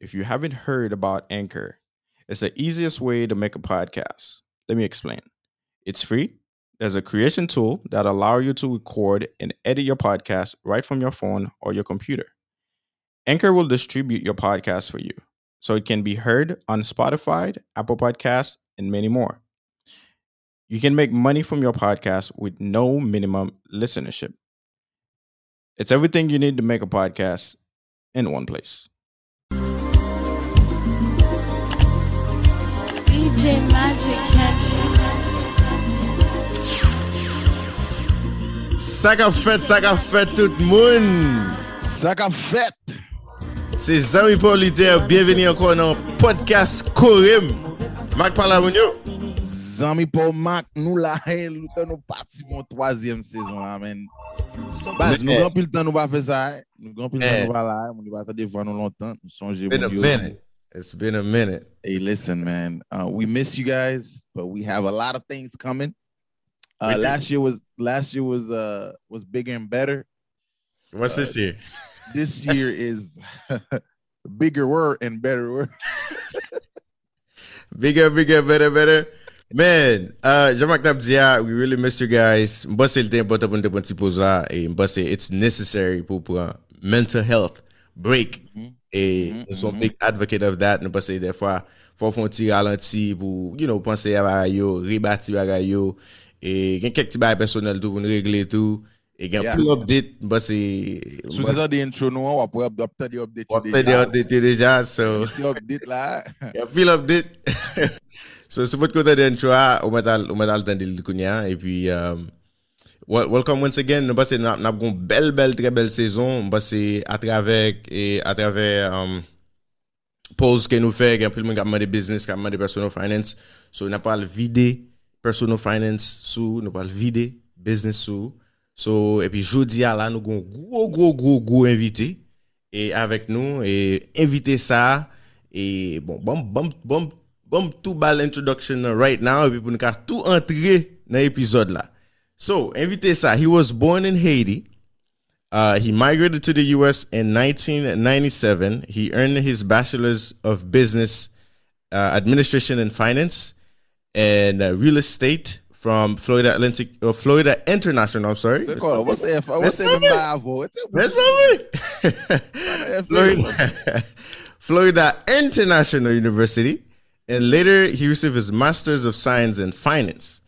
If you haven't heard about Anchor, it's the easiest way to make a podcast. Let me explain. It's free. There's a creation tool that allow you to record and edit your podcast right from your phone or your computer. Anchor will distribute your podcast for you so it can be heard on Spotify, Apple Podcasts, and many more. You can make money from your podcast with no minimum listenership. It's everything you need to make a podcast in one place. magic, magic, magic. Sak ap fèt, sak ap fèt tout moun. Sa ka fèt. Se Zami Politer, bienveni ankon nan podcast Korem. Mak pala moun yo. Zami pou mak, nou la e, loutan nou pati moun toazyem sezon la men. Bas, nou eh. gampil tan nou ba fe sa e. Nou gampil tan eh. nou ba la e, moun nou ba ta devwa nou lontan. Nou sonje moun yo. Mene, mene. It's been a minute. Hey listen man uh, We miss you guys But we have a lot of things coming. Uh. Last year was Last year was uh was bigger and better. What's this year? This year is Bigger word and better word. Bigger, bigger, better, better. Man, uh, Jean-Marc we really miss you guys. Mbase l te importan pou nte pon ti poz la E mbase it's necessary pou uh, mental health break E mm -hmm. nou son big advocate of that, nou pase defwa fò fon ti ralanti pou, you know, panse ya bagay yo, ribati bagay yo, e gen kek ti bagay personel tou pou nou regle tou, E gen yeah. pou update mba se... Sou te dan de intro nou an wap wap dapte de update yo deja. Wapte de update yo deja, so... Ti update la. Gen pil update. So, sou pot kote de intro a, ah, ou metal al tan de likoun ya, e pi... Um, euh, welcome once again. Nou base nap nap gon bel bel tre bel sezon, base a travek e a travek um, pose ke nou fe, gen pil men kapman de business, kapman de personal finance. So nou pal vide personal finance sou, nou pal vide business sou. So, e pi jodi a la nou gon gro gro gro gro invite e avek nou, e invite sa E bon, bom, bom, bom, bom tou bal introduction nan right now, epi pou nou ka tou entre nan epizod la. So, invite he was born in Haiti. Uh, he migrated to the US in 1997. He earned his bachelor's of business uh, administration and finance and uh, real estate from Florida Atlantic, uh, Florida International, I'm sorry. What's F? What's F mba avou? What's F? That's. Florida, Florida International University, and later he received his Master's of Science in Finance.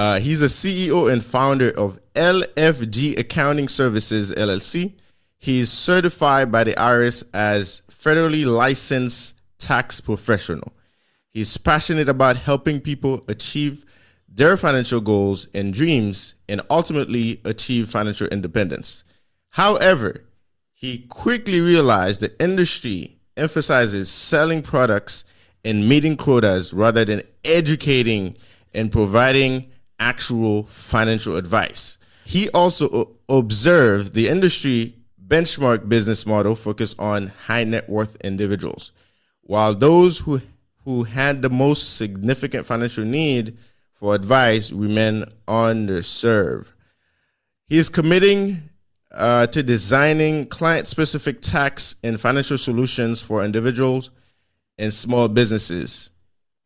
Uh, he's a CEO and founder of LFG Accounting Services LLC. He's certified by the IRS as federally licensed tax professional. He's passionate about helping people achieve their financial goals and dreams and ultimately achieve financial independence. However, he quickly realized the industry emphasizes selling products and meeting quotas rather than educating and providing actual financial advice. He also observed the industry benchmark business model focused on high net worth individuals, while those who who had the most significant financial need for advice remain underserved. He is committing uh, to designing client specific tax and financial solutions for individuals and small businesses.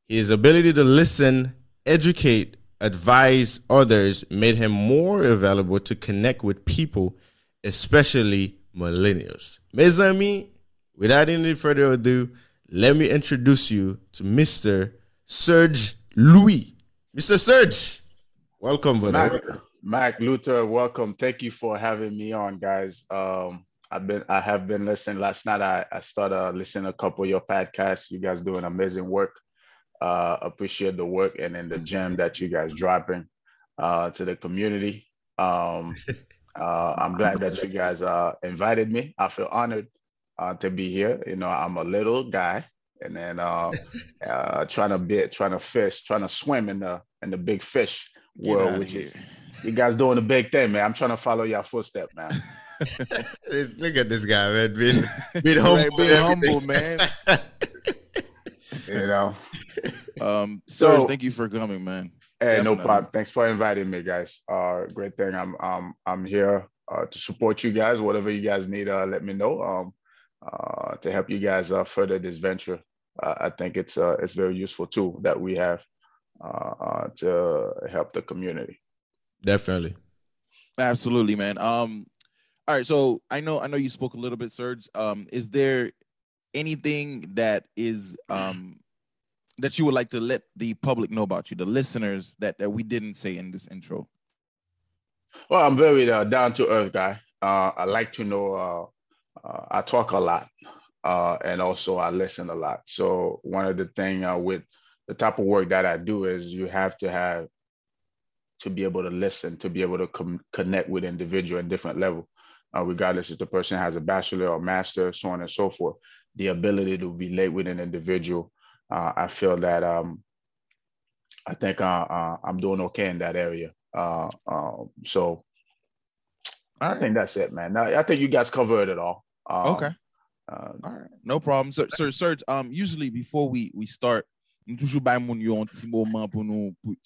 His ability to listen, educate, advise others made him more available to connect with people, especially millennials. Mes amis, without any further ado, let me introduce you to Mr. Serge Louis. Mr. Serge, welcome, brother. Mac, Luther, welcome. Thank you for having me on, guys. Um, I've been I have been listening. Last night I, I started listening a couple of your podcasts. You guys doing amazing work. Uh, appreciate the work and then the gem that you guys dropping uh, to the community. Um, uh, I'm glad that you guys uh, invited me. I feel honored uh, to be here. You know, I'm a little guy, and then uh, uh, trying to be trying to fish, trying to swim in the in the big fish world, which is you guys doing a big thing, man. I'm trying to follow your footstep, man. This- Look at this guy, man. Being, being Right, humble. being humble, man. You know. Um, So- Serge, thank you for coming, man. Hey, no problem. Thanks for inviting me, guys. Uh, great thing. I'm um I'm here uh, to support you guys. Whatever you guys need, uh, let me know. Um, uh, to help you guys uh, further this venture. Uh, I think it's uh, it's very useful tool that we have uh, uh, to help the community. Definitely, absolutely, man. Um, all right, so I know I know you spoke a little bit, Serge. Um, is there anything that is um that you would like to let the public know about you, the listeners that that we didn't say in this intro? Well, I'm very uh, down to earth guy. Uh, I like to know. Uh, uh, I talk a lot, uh, and also I listen a lot. So one of the thing uh, with the type of work that I do is you have to have to be able to listen, to be able to com- connect with individual at different level, regardless if the person has a bachelor or master, so on and so forth. The ability to relate with an individual, I feel that um, I think I'm doing okay in that area. Uh, um, so I think that's it, man. I think you guys covered it all. Um, okay. Uh, all right, no problem. So, sir, Serge, um, usually before we we start,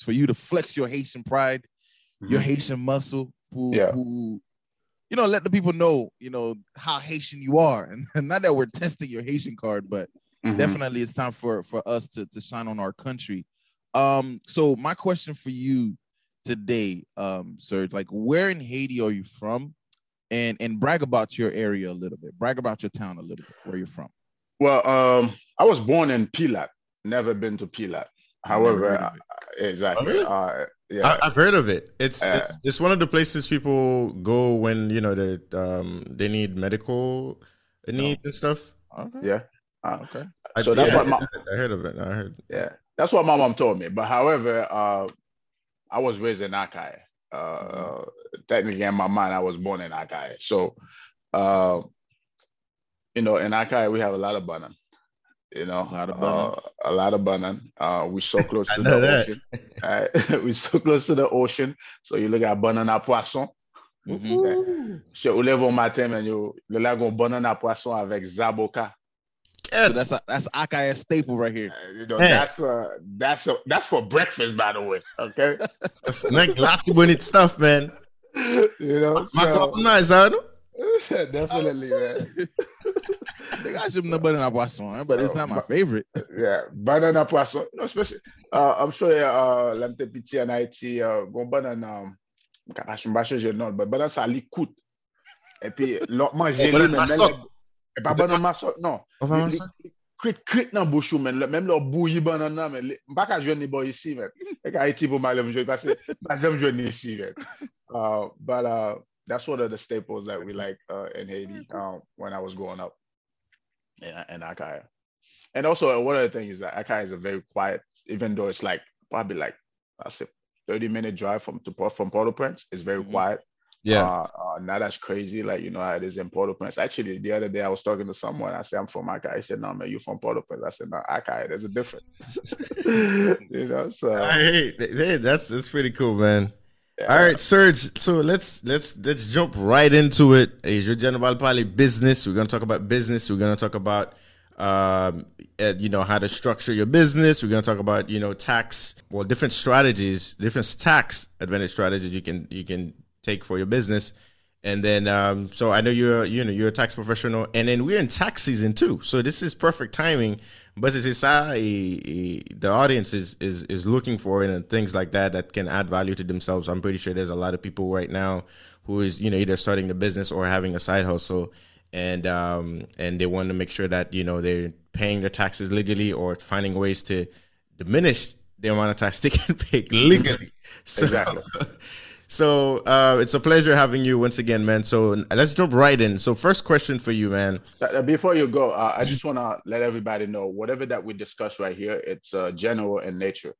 for you to flex your Haitian pride, mm-hmm. your Haitian muscle, yeah. You know, let the people know, you know, how Haitian you are, and, and not that we're testing your Haitian card, but mm-hmm. definitely it's time for for us to to shine on our country. Um, so my question for you today, um, Serge? Like, where in Haiti are you from? And and brag about your area a little bit. Brag about your town a little bit. Where you're from. Well, um, I was born in Pilat. Never been to Pilat. However, I, exactly. Oh, really? uh, yeah, I, have heard of it. It's uh, it's one of the places people go when you know they um they need medical needs and stuff. Okay. Yeah. Uh, okay. So that's yeah, what my, I heard of it. I heard. Yeah, that's what my mom told me. But however, uh, I was raised in Akai. Uh, mm-hmm. Technically, in my mind, I was born in Akai. So, uh, you know, in Akai, we have a lot of banan. You know, a lot of banan. Uh, a lot of banan. Uh, we're so close to the that. ocean. Right? we're so close to the ocean. So you look at banana poisson. Mm-hmm. Je ou lève au matin, men yo, le lagon banana poisson avec zaboka. So that's a, that's Akai staple right here. Uh, you know, that's uh that's a, that's for breakfast, by the way. Okay, that's like lots of winning stuff, man. You know, so, nice, huh? Definitely, ah, man. They got some banana poisson, eh, but it's not my favorite. Yeah, banana poisson. No, especially, uh, I'm sure uh, lamte piti an Haiti, uh, gon banana, kakash mbashe je non, but banana sa eh, eh, non. li kout. E pi, lop manje li men. E pa banana masot, non. Krit krit nan bouchou men, menm lor bouyi banana men. Mpa ka jwen ni bo yisi men. E ka Haiti pou ma lem jwen, pase ma jwen ni yisi men. But, uh, that's one of the staples that we like uh, in Haiti um, when I was growing up in, in Akaya. And also one of the things is that Akaya is a very quiet, even though it's like probably like I say 30 minute drive from to from Port-au-Prince, it's very mm-hmm. quiet. Yeah. Uh, uh, not as crazy, like, you know, how it is in Port-au-Prince. Actually, the other day I was talking to someone. I said, I'm from Akai. He said, No, man, you from Port-au-Prince. I said, No, Akai, there's a difference. you know, so. Hey, hey, that's, that's pretty cool, man. All right, Serge. So let's let's let's jump right into it. Asia General Pali business. We're gonna talk about business. We're gonna talk about um, you know how to structure your business. We're gonna talk about you know tax, well, different strategies, different tax advantage strategies you can you can take for your business. And then, um, so I know you're, you know, you're a tax professional, and then we're in tax season too. So this is perfect timing. But it's uh, the audience is, is is looking for it and things like that that can add value to themselves. I'm pretty sure there's a lot of people right now who is, you know, either starting a business or having a side hustle, and um, and they want to make sure that you know they're paying their taxes legally or finding ways to diminish the amount of tax they can pay legally. So, exactly. So uh, it's a pleasure having you once again, man. So let's jump right in. So first question for you, man. Uh, before you go, uh, I just want to let everybody know whatever that we discuss right here, it's uh, general in nature.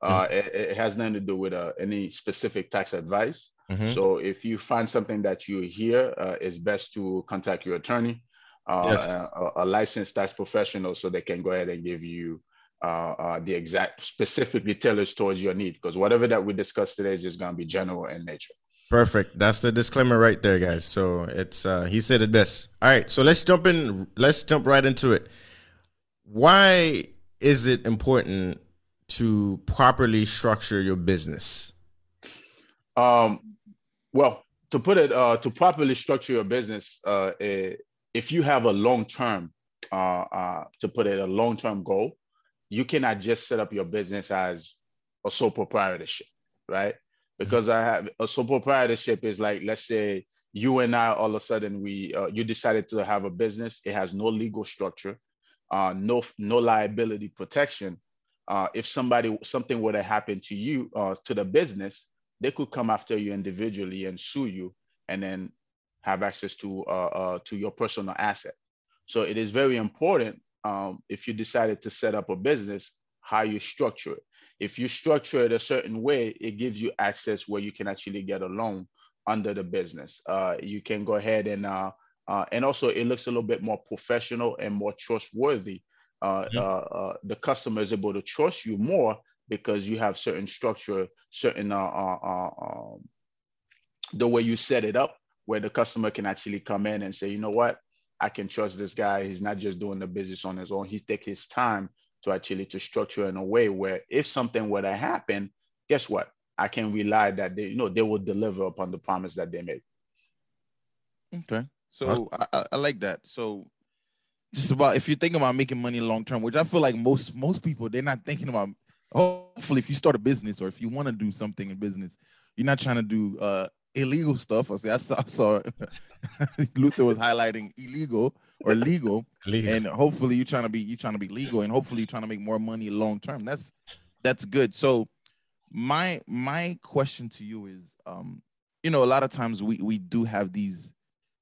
Uh, mm-hmm. It, it, has nothing to do with uh, any specific tax advice. Mm-hmm. So if you find something that you hear, it's best to contact your attorney, yes. a, a licensed tax professional, so they can go ahead and give you uh, uh, the exact specifically tailored towards your need because whatever that we discussed today is just going to be general in nature. Perfect. That's the disclaimer right there, guys. So it's uh, he said it best. All right, so let's jump in. Let's jump right into it. Why is it important to properly structure your business? Um, well, to put it uh, to properly structure your business, uh, if you have a long term, uh, uh, to put it a long term goal, you cannot just set up your business as a sole proprietorship, right? Because I have a sole proprietorship is like, let's say you and I all of a sudden we uh, you decided to have a business. It has no legal structure, uh, no no liability protection. Uh, if somebody something were to happen to you uh, to the business, they could come after you individually and sue you, and then have access to uh, uh, to your personal asset. So it is very important um, if you decided to set up a business how you structure it. If you structure it a certain way, it gives you access where you can actually get a loan under the business. Uh, you can go ahead and uh, uh, and also it looks a little bit more professional and more trustworthy. Uh, mm-hmm. Uh, uh, the customer is able to trust you more because you have certain structure, certain um, the way you set it up, where the customer can actually come in and say, you know what, I can trust this guy. He's not just doing the business on his own. He take his time to actually to structure in a way where if something were to happen, guess what? I can rely that they, you know, they will deliver upon the promise that they made. Okay, so I, I like that. So just about if you're thinking about making money long term, which I feel like most most people they're not thinking about. Hopefully, if you start a business or if you want to do something in business, you're not trying to do uh, illegal stuff. I see, I saw, I saw Luther was highlighting illegal or legal, legal, and hopefully you're trying to be you trying to be legal, and hopefully you're trying to make more money long term. That's that's good. So my my question to you is um you know a lot of times we we do have these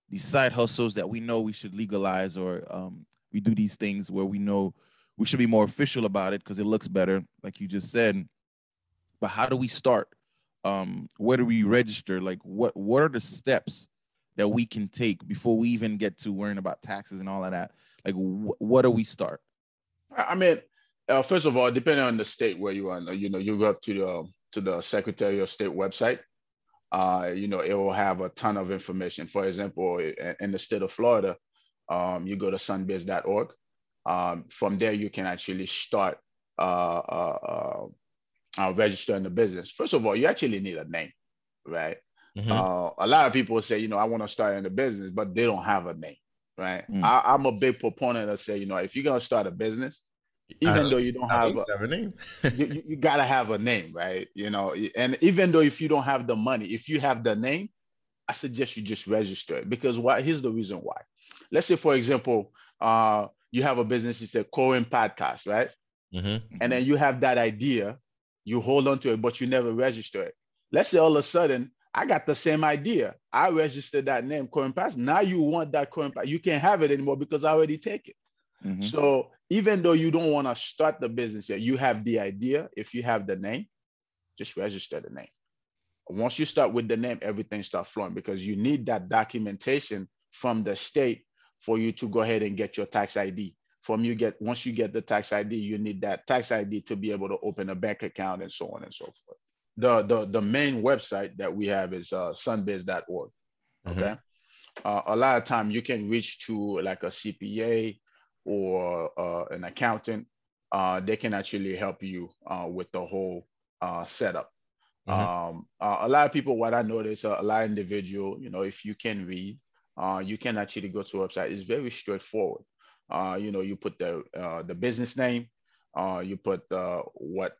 these side hustles that we know we should legalize or um we do these things where we know we should be more official about it because it looks better like you just said but how do we start um where do we register like what what are the steps that we can take before we even get to worrying about taxes and all of that like wh- what do we start i mean uh, first of all, depending on the state where you are, you know, you go up to the to the Secretary of State website. Uh, you know, it will have a ton of information. For example, in the state of Florida, um, you go to sunbiz.org. Um, from there, you can actually start uh, uh, uh, uh, registering the business. First of all, you actually need a name, right? Mm-hmm. Uh, a lot of people say, you know, I want to start in the business, but they don't have a name, right? Mm. I, I'm a big proponent of say, you know, if you're gonna start a business, even though you don't have a, have a, name you, you, gotta have a name right you know and even though if you don't have the money if you have the name i suggest you just register it because why here's the reason why let's say for example uh you have a business it's a Cohen podcast right mm-hmm. and then you have that idea you hold on to it but you never register it let's say all of a sudden I got the same idea. I registered that name, Cohen Pass. Now you want that Cohen Pass. You can't have it anymore because I already take it. Mm-hmm. So even though you don't want to start the business yet, you have the idea. If you have the name, just register the name. Once you start with the name, everything starts flowing because you need that documentation from the state for you to go ahead and get your tax ID. From you get once you get the tax ID, you need that tax ID to be able to open a bank account and so on and so forth. The the, the main website that we have is uh, sunbiz.org. Mm-hmm. Okay. Mm-hmm. Uh, a lot of time you can reach to like a CPA or uh, an accountant, uh, they can actually help you uh, with the whole uh, setup. Mm-hmm. Um, uh, a lot of people, what I notice, a lot of individual, you know, if you can read, uh, you can actually go to a website. It's very straightforward. You know, you put the the business name, you put what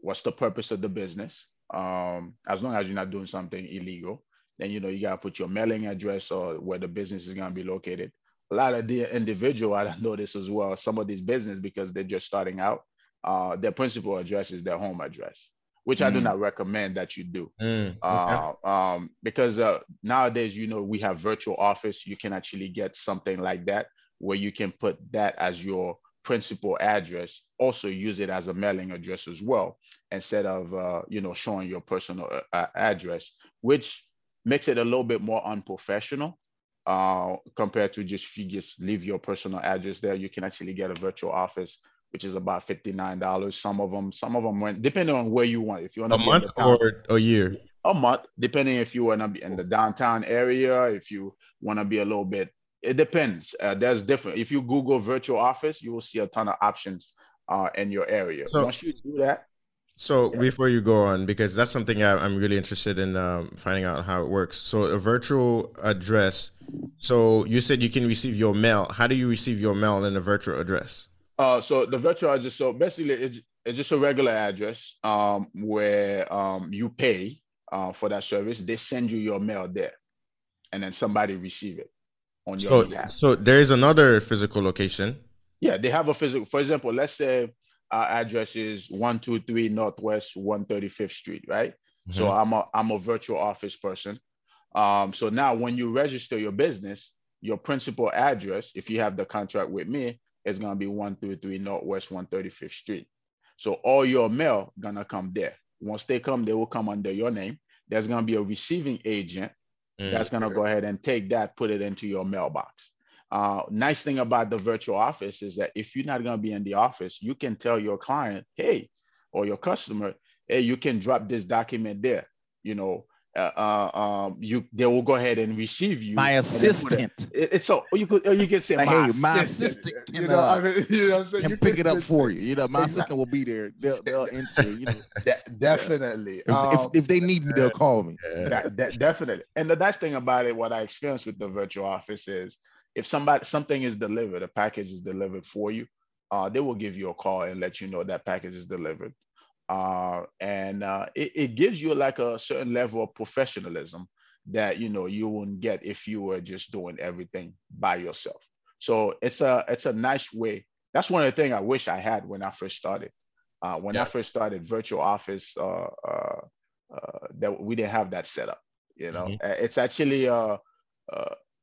what's the purpose of the business. Um, as long as you're not doing something illegal, then you know you gotta put your mailing address or where the business is gonna be located a lot of the individual I know this as well, some of these business because they're just starting out, uh, their principal address is their home address, which mm. I do mm. not recommend that you do. Mm. Uh, um, because uh, nowadays, you know, we have virtual office. You can actually get something like that where you can put that as your principal address. Also use it as a mailing address as well, instead of uh, you know showing your personal uh, address, which makes it a little bit more unprofessional uh, compared to just if you just leave your personal address there, you can actually get a virtual office, which is about fifty nine dollars. Some of them, some of them went depending on where you want. If you want a month or a year, a month, depending if you want to be in the downtown area, if you want to be a little bit. It depends. Uh, there's different. If you Google virtual office, you will see a ton of options uh, in your area. So, Once you do that, So yeah. before you go on, because that's something I, am really interested in um, finding out how it works. So a virtual address. So you said you can receive your mail. How do you receive your mail in a virtual address? Uh, so the virtual address. So basically, it's, it's just a regular address um, where um, you pay uh, for that service. They send you your mail there, and then somebody receive it on your so, behalf. So there is another physical location. Yeah, they have a physical. For example, let's say our address is 123 Northwest 135th Street, right? Mm-hmm. So I'm a I'm a virtual office person. Um, so now when you register your business, your principal address, if you have the contract with me, is gonna be 133 Northwest 135th Street. So all your mail gonna come there. Once they come, they will come under your name. There's gonna be a receiving agent mm-hmm. that's gonna go ahead and take that, put it into your mailbox. Uh, nice thing about the virtual office is that if you're not going to be in the office, you can tell your client, hey, or your customer, hey, you can drop this document there. You know, uh, uh, um, you they will go ahead and receive you. My assistant. It, it's so you could you can say my, hey, my assistant. Can, you know, uh, I mean, you know, can you pick it up for you. You know, my assistant will be there. They'll they'll answer. You know, De- definitely. If, um, if, if, they need me, they'll call me. That, that, definitely. And the nice thing about it, what I experienced with the virtual office is if somebody something is delivered, a package is delivered for you, uh, they will give you a call and let you know that package is delivered. Uh, and uh, it, it, gives you like a certain level of professionalism that you know you wouldn't get if you were just doing everything by yourself. So it's a it's a nice way. That's one of the things I wish I had when I first started. Uh, when yeah. I first started virtual office, uh, uh, that we didn't have that set up. You know, mm-hmm. it's actually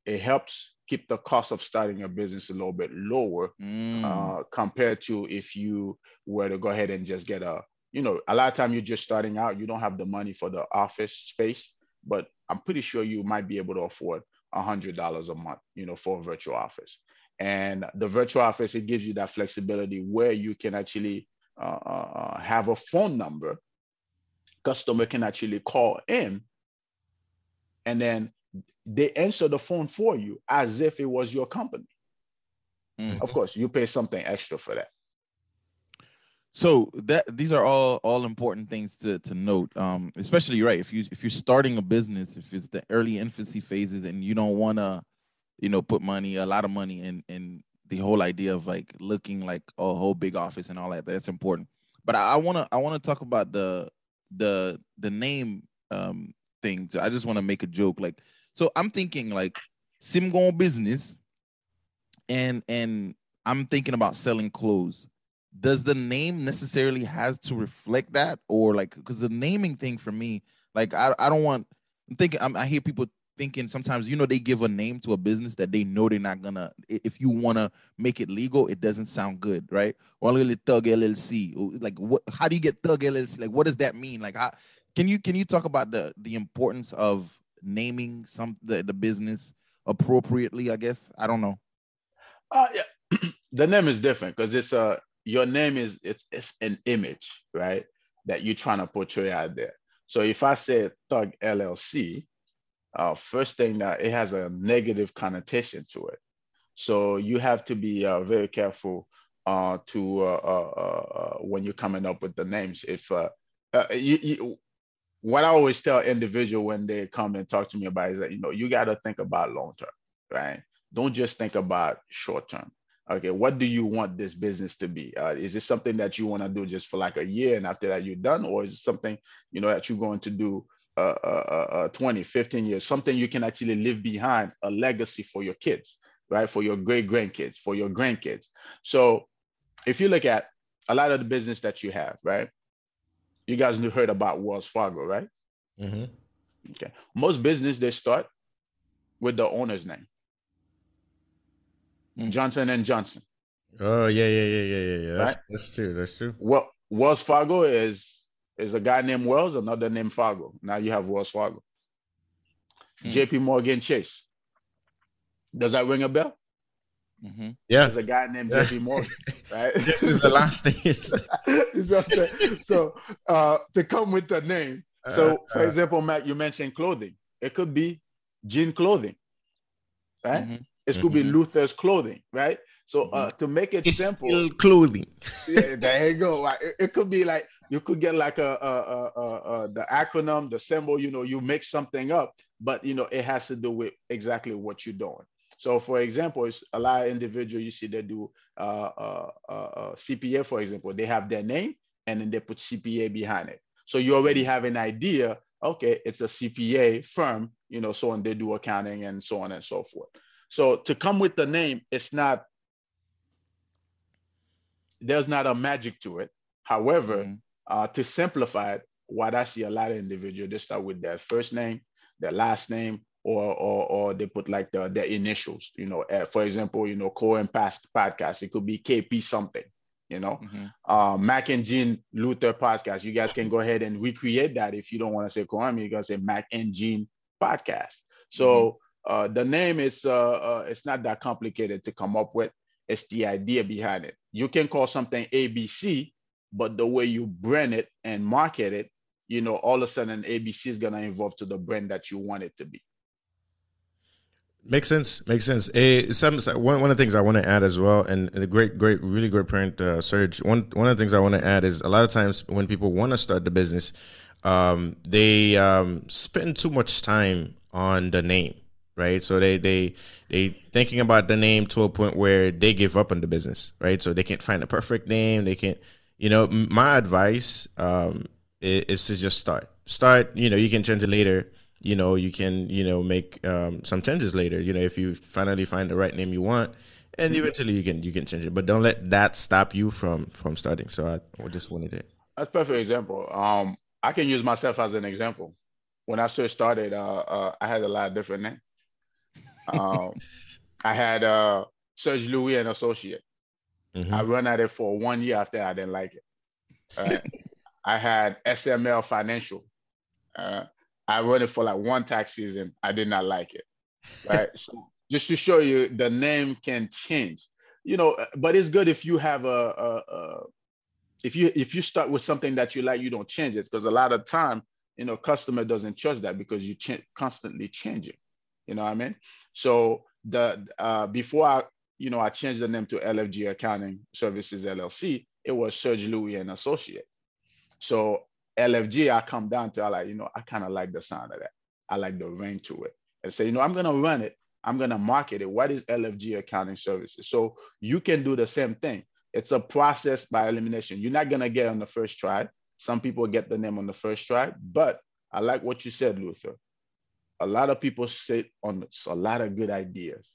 it helps keep the cost of starting your business a little bit lower mm. uh, compared to if you were to go ahead and just get a you know a lot of time you're just starting out you don't have the money for the office space but i'm pretty sure you might be able to afford a hundred dollars a month you know for a virtual office and the virtual office it gives you that flexibility where you can actually uh, uh, uh have a phone number customer can actually call in and then they answer the phone for you as if it was your company. Mm-hmm. Of course, you pay something extra for that. So that these are all all important things to to note. Um, especially right if you if you're starting a business, if it's the early infancy phases, and you don't want to, you know, put money a lot of money in in the whole idea of like looking like a whole big office and all that. That's important. But I want to I want to talk about the the the name um thing. I just want to make a joke like so I'm thinking like sim going business, and and I'm thinking about selling clothes. Does the name necessarily has to reflect that, or like because the naming thing for me, like I I don't want. I'm thinking I'm, I hear people thinking sometimes you know they give a name to a business that they know they're not gonna if you want to make it legal it doesn't sound good right? Or little thug llc like what how do you get thug llc like what does that mean? Like how can you can you talk about the the importance of naming some the, the business appropriately i guess? I don't know. Uh yeah the name is different because it's a uh, your name is it's it's an image right that you're trying to portray out there so if i say thug llc uh first thing that it has a negative connotation to it so you have to be uh, very careful uh, to uh, uh, uh when you're coming up with the names. If uh, you, you, what I always tell individual when they come and talk to me about is that you know you got to think about long term, right? Don't just think about short term. Okay, what do you want this business to be? Uh, is this something that you want to do just for like a year and after that you're done, or is it something you know that you're going to do uh, uh, uh, uh 20, 15 years? Something you can actually leave behind a legacy for your kids, right? For your great grandkids, for your grandkids. So if you look at a lot of the business that you have, right? you guys knew heard about Wells Fargo, right? Mm-hmm. Okay. Most business they start with the owner's name. Mm. Johnson and Johnson. Oh yeah, yeah, yeah, yeah, yeah, yeah. That's, right? that's true. That's true. Well, Wells Fargo is is a guy named Wells, another named Fargo. Now you have Wells Fargo. Mm. J.P. Morgan Chase. Does that ring a bell? Mm-hmm. Yeah, there's a guy named J.P. Morgan, right? this is the last name. so uh, to come with the name. So, uh, for uh, example, Matt, you mentioned clothing. It could be Jean Clothing, right? Mm-hmm. It could mm-hmm. be Luther's Clothing, right? So uh, mm-hmm. to make it it's simple, clothing. yeah, there you go. It, it, could be like you could get like a, a, a, a, the acronym, the symbol. You know, you make something up, but you know it has to do with exactly what you're doing. So, for example, it's a lot of individuals you see they do uh, uh, uh, uh CPA, for example, they have their name and then they put CPA behind it. So you already have an idea. Okay, it's a CPA firm, you know, so on they do accounting and so on and so forth. So to come with the name, it's not there's not a magic to it. However, mm-hmm. uh, to simplify it, what I see a lot of individuals, they start with their first name, their last name, or or, or they put like the, their initials. You know, uh, for example, you know, Cohen Past Podcast, it could be KP something. You know, mm-hmm. uh, Mac and Gene Luther Podcast. You guys can go ahead and recreate that if you don't want to say Cohen, you're gonna say Mac and Gene Podcast. So mm-hmm. Uh, the name is uh, uh, it's not that complicated to come up with. It's the idea behind it. You can call something ABC, but the way you brand it and market it, you know, all of a sudden ABC is gonna evolve to the brand that you want it to be. Makes sense. Makes sense. A, some, one, one of the things I want to add as well, and, and a great, great, really great point, uh, Serge. One, one of the things I want to add is a lot of times when people want to start the business, um, they um, spend too much time on the name right? So they they they thinking about the name to a point where they give up on the business, right? So they can't find the perfect name. They can't, you know. My advice um, is, is to just start. Start. You know, you can change it later. You know, you can you know make um, some changes later. You know, if you finally find the right name you want, and eventually you can you can change it. But don't let that stop you from from starting. So I, just wanted to. That's perfect example. Um, I can use myself as an example. When I first started, uh, uh, I had a lot of different names. Um, I had uh, Serge Louis and Associate. Mm-hmm. I run at it for one year after I didn't like it. Uh, I had SML Financial. Uh, I run it for like one tax season. I did not like it. Right. so just to show you, the name can change. You know, uh, but it's good if you have a, a, a if you if you start with something that you like, you don't change it because a lot of time, you know, customer doesn't trust that because you ch- constantly changing. You know what I mean? So the uh, before I, you know, I changed the name to LFG Accounting Services LLC. It was Serge Louis and Associate. So LFG, I come down to I like, you know, I kind of like the sound of that. I like the ring to it. And say, you know, I'm gonna run it. I'm gonna market it. What is LFG Accounting Services? So you can do the same thing. It's a process by elimination. You're not gonna get on the first try. Some people get the name on the first try, but I like what you said, Luther a lot of people sit on a lot of good ideas,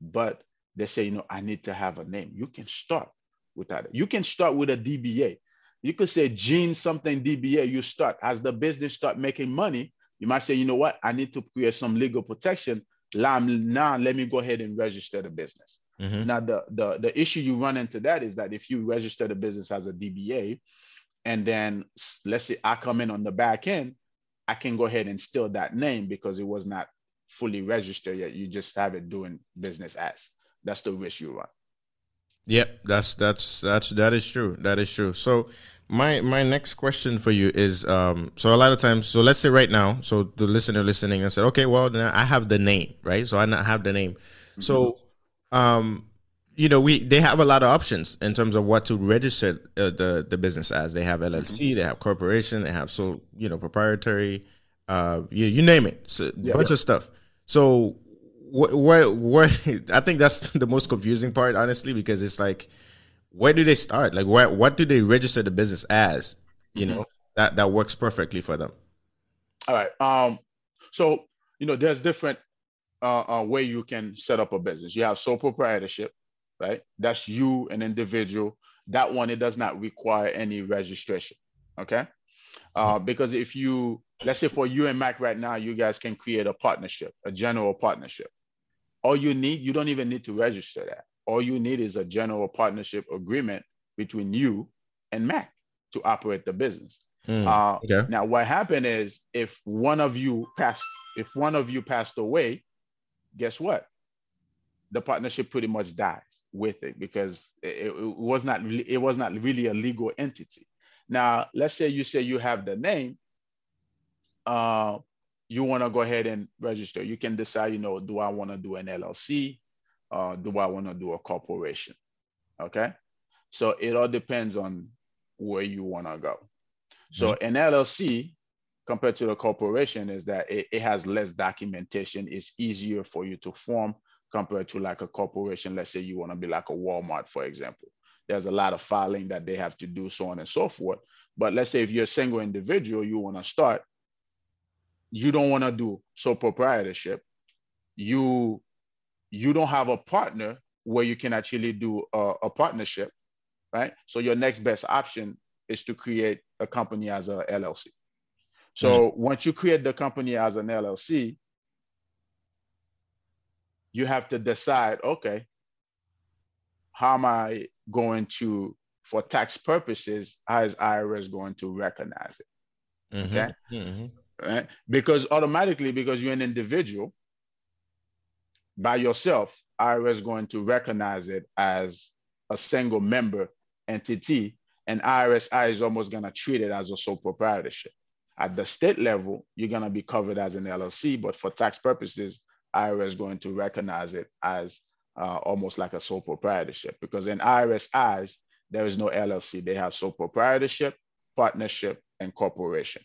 but they say, you know, I need to have a name. You can start with that. You can start with a DBA. You could say Gene something DBA. You start as the business start making money. You might say, you know what? I need to create some legal protection. Now let me go ahead and register the business. Mm-hmm. Now the, the the issue you run into that is that if you register the business as a DBA, and then let's say I come in on the back end I can go ahead and steal that name because it was not fully registered yet. You just have it doing business as. That's the risk you run. Yep, that's that's that's that is true. That is true. So my my next question for you is um so a lot of times so let's say right now so the listener listening and said okay well then I have the name right so I not have the name mm-hmm. so um you know, we they have a lot of options in terms of what to register uh, the the business as. They have LLC, mm-hmm. they have corporation, they have so you know proprietary, uh, you you name it, so yeah, bunch yeah. of stuff. So what what what? I think that's the most confusing part, honestly, because it's like, where do they start? Like, what what do they register the business as? You mm-hmm. know, that that works perfectly for them. All right. Um. So you know, there's different uh, uh way you can set up a business. You have sole proprietorship right? That's you, an individual. That one, it does not require any registration, okay? Uh, because if you, let's say for you and Mac right now, you guys can create a partnership, a general partnership. All you need, you don't even need to register that. All you need is a general partnership agreement between you and Mac to operate the business. Mm, uh, okay. Now, what happened is if one of you passed, if one of you passed away, guess what? The partnership pretty much dies with it because it, it was not really, it was not really a legal entity. Now, let's say you say you have the name, uh, you want to go ahead and register. You can decide, you know, do I want to do an LLC? Uh, do I want to do a corporation? Okay. So it all depends on where you want to go. So mm-hmm. an LLC compared to the corporation is that it, it has less documentation. It's easier for you to form compared to like a corporation. Let's say you want to be like a Walmart, for example. There's a lot of filing that they have to do, so on and so forth. But let's say if you're a single individual, you want to start, you don't want to do sole proprietorship. You you don't have a partner where you can actually do a, a partnership, right? So your next best option is to create a company as a LLC. So mm-hmm. once you create the company as an LLC, you have to decide, okay, how am I going to, for tax purposes, how is IRS going to recognize it? Mm-hmm. Okay. Mm-hmm. Right? Because automatically, because you're an individual by yourself, IRS going to recognize it as a single member entity, and IRSI is almost going to treat it as a sole proprietorship. At the state level, you're going to be covered as an LLC, but for tax purposes, IRS is going to recognize it as uh, almost like a sole proprietorship because in IRS eyes, there is no LLC. They have sole proprietorship, partnership, and corporation.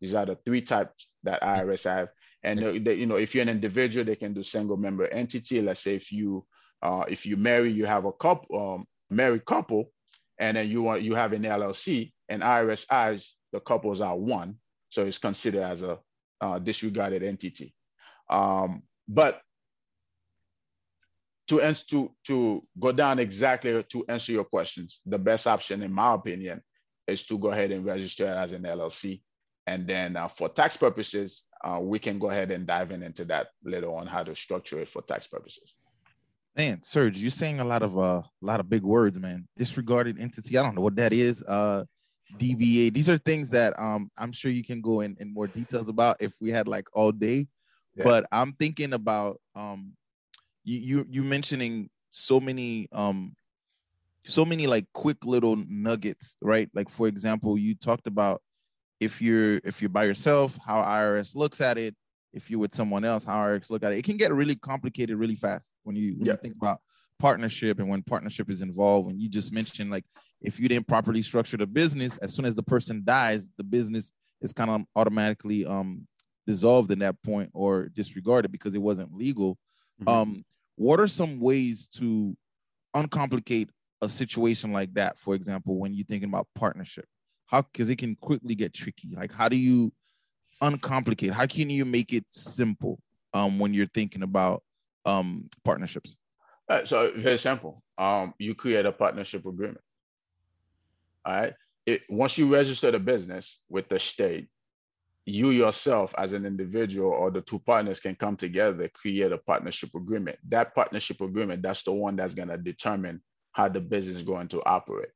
These are the three types that IRS have. And they, you know, if you're an individual, they can do single member entity. Let's say if you uh, if you marry, you have a couple um, married couple, and then you want you have an LLC, and IRS eyes the couples are one, so it's considered as a uh, disregarded entity. Um, but to answer to to go down exactly to answer your questions, the best option, in my opinion, is to go ahead and register as an LLC, and then uh, for tax purposes, uh, we can go ahead and dive in into that later on how to structure it for tax purposes. Man, Serge, you're saying a lot of uh, a lot of big words, man. Disregarded entity. I don't know what that is. Uh, DBA. These are things that um I'm sure you can go in, in more details about if we had like all day. Yeah. But I'm thinking about um you you you mentioning so many um so many like quick little nuggets, right? Like for example, you talked about if you're if you're by yourself, how IRS looks at it. If you're with someone else, how IRS look at it. It can get really complicated really fast when you when yeah. you think about partnership and when partnership is involved. and you just mentioned like if you didn't properly structure the business, as soon as the person dies, the business is kind of automatically um, dissolved in that point or disregarded because it wasn't legal. Mm-hmm. Um, what are some ways to uncomplicate a situation like that? For example, when you're thinking about partnership, how because it can quickly get tricky. Like, how do you uncomplicate? How can you make it simple um, when you're thinking about um, partnerships? Uh, so very simple. Um, you create a partnership agreement. All right. It, once you register the business with the state, you yourself as an individual or the two partners can come together, create a partnership agreement. That partnership agreement, that's the one that's going to determine how the business is going to operate.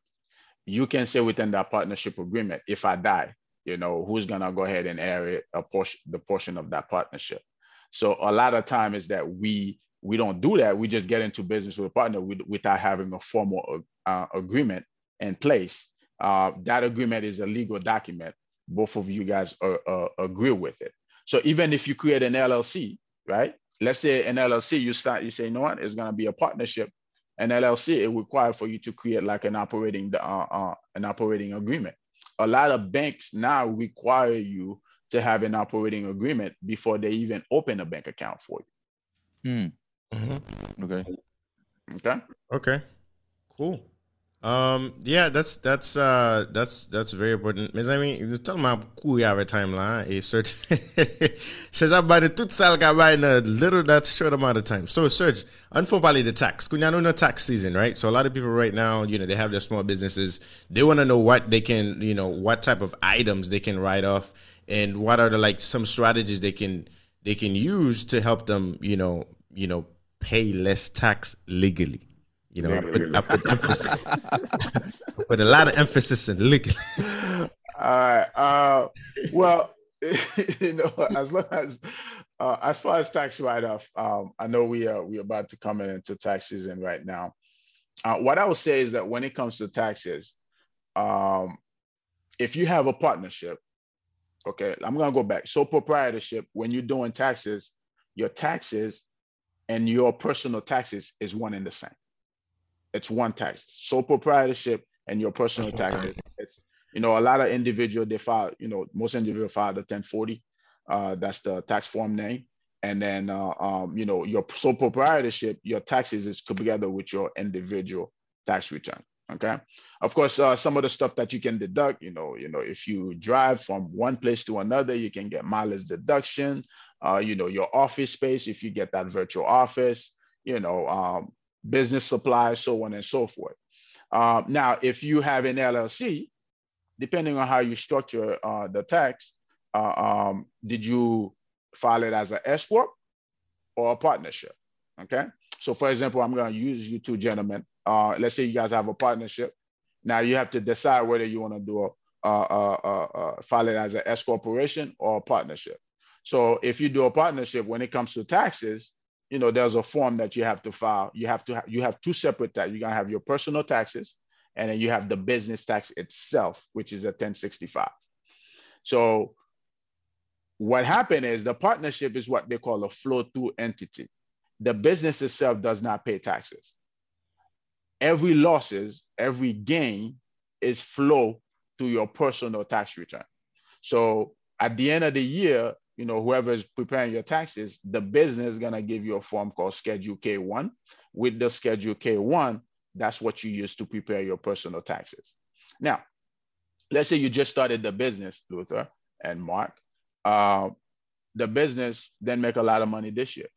You can say within that partnership agreement, if I die, you know, who's going to go ahead and air a portion, the portion of that partnership. So a lot of time is that we we don't do that. We just get into business with a partner without having a formal uh, agreement in place uh, that agreement is a legal document. Both of you guys are, uh, agree with it. So even if you create an LLC, right? Let's say an LLC, you start, you say, you know what, it's going to be a partnership. An LLC, it requires for you to create like an operating, uh, uh, an operating agreement. A lot of banks now require you to have an operating agreement before they even open a bank account for you. Hmm. Mm-hmm. Okay. Okay. Okay. Cool. Um, yeah, that's that's uh that's that's very important. Mes amis, nou talman kou yave time la, e Serge, Serge ap bade tout sal ka bay in a little that short amount of time. So Serge, an fon pale the tax. Kou nou no tax season, right? So a lot of people right now, you know, they have their small businesses. They want to know what they can, you know, what type of items they can write off and what are the like some strategies they can they can use to help them, you know, you know, pay less tax legally. You know, I put, I put emphasis. I put a lot of emphasis in liquor. All right. Uh, well, you know, as long as uh, as far as tax write-off, um, I know we are we about to come into tax season right now. Uh, what I would say is that when it comes to taxes, um, if you have a partnership, okay, I'm gonna go back. So proprietorship, when you're doing taxes, your taxes and your personal taxes is one and the same it's one tax. Sole proprietorship and your personal taxes, it's You know, a lot of individual they file. You know, most individual file the 1040. Uh, that's the tax form name. And then, uh, um, you know, your sole proprietorship, your taxes is together with your individual tax return. Okay. Of course, uh, some of the stuff that you can deduct, you know, you know, if you drive from one place to another, you can get mileage deduction. Uh, you know, your office space, if you get that virtual office, you know, um, business supplies, so on and so forth. Uh, now, if you have an LLC, depending on how you structure uh, the tax, uh, um, did you file it as an S corp or a partnership? Okay. So, for example, I'm going to use you two gentlemen uh, let's say you guys have a partnership. Now you have to decide whether you want to do a uh, uh, file it as an S corporation or a partnership. So if you do a partnership, when it comes to taxes, you know there's a form that you have to file. You have to ha- you have two separate tax. You're gonna have your personal taxes, and then you have the business tax itself, which is a 1065. So what happened is the partnership is what they call a flow through entity. The business itself does not pay taxes every losses, every gain is flow to your personal tax return. So at the end of the year, you know, whoever is preparing your taxes, the business is gonna give you a form called Schedule K1. With the Schedule K1, that's what you use to prepare your personal taxes. Now, let's say you just started the business, Luther and Mark. Uh, the business then make a lot of money this year.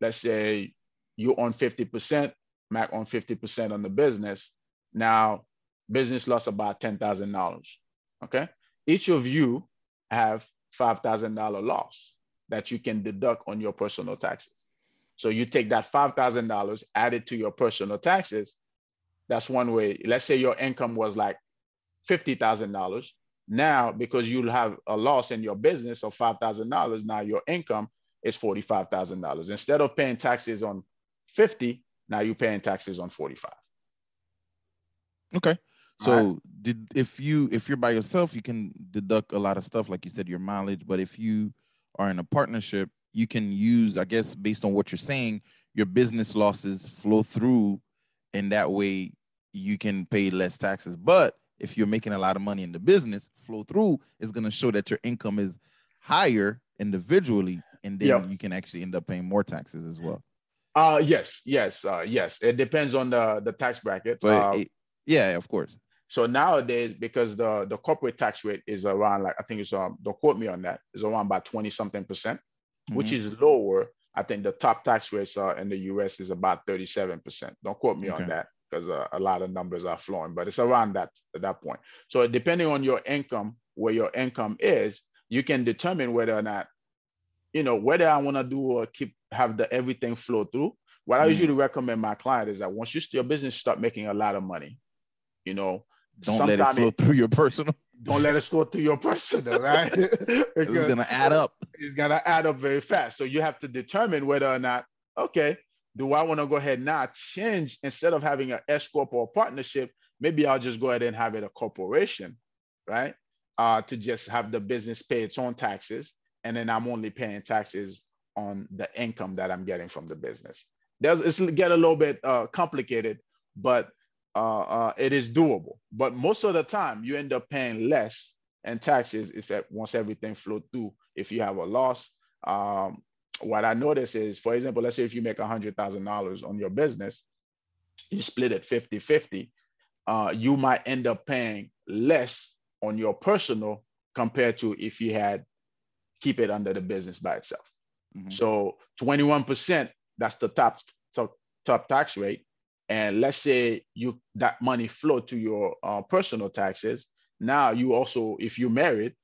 Let's say you own 50%, Mac own 50% on the business. Now, business lost about $10,000. Okay. Each of you have $5,000 loss that you can deduct on your personal taxes. So you take that $5,000, add it to your personal taxes. That's one way. Let's say your income was like $50,000. Now, because you'll have a loss in your business of $5,000, now your income is $45,000. Instead of paying taxes on 50, now you're paying taxes on 45. Okay. So right. did if you if you're by yourself, you can deduct a lot of stuff, like you said, your mileage. But if you are in a partnership, you can use, I guess, based on what you're saying, your business losses flow through, and that way you can pay less taxes. But if you're making a lot of money in the business, flow through is going to show that your income is higher individually, and then yep. you can actually end up paying more taxes as well. Uh yes, yes, uh, yes. It depends on the the tax bracket. So uh, it, yeah, of course. So nowadays, because the the corporate tax rate is around like I think it's um don't quote me on that is around about twenty something percent, mm-hmm. which is lower. I think the top tax rates uh, in the U.S. is about thirty seven percent. Don't quote me okay. on that because uh, a lot of numbers are flowing, but it's around that at that point. So depending on your income, where your income is, you can determine whether or not you know, whether I want to do or keep have the everything flow through. What I mm. usually recommend my client is that once you your business start making a lot of money, you know, don't let it flow it, through your personal. Don't let it flow through your personal, right? it's gonna add up. It's gonna add up very fast. So you have to determine whether or not, okay, do I want to go ahead now change instead of having an S corp or partnership? Maybe I'll just go ahead and have it a corporation, right? Uh, to just have the business pay its own taxes and then I'm only paying taxes on the income that I'm getting from the business. There's it's get a little bit uh, complicated, but uh, uh, it is doable. But most of the time, you end up paying less in taxes if once everything flow through. If you have a loss, um, what I notice is, for example, let's say if you make $100,000 on your business, you split it 50 50, uh, you might end up paying less on your personal compared to if you had keep it under the business by itself. Mm-hmm. So 21%, that's the top, top top tax rate. And let's say you that money flow to your uh, personal taxes. Now you also, if you're married,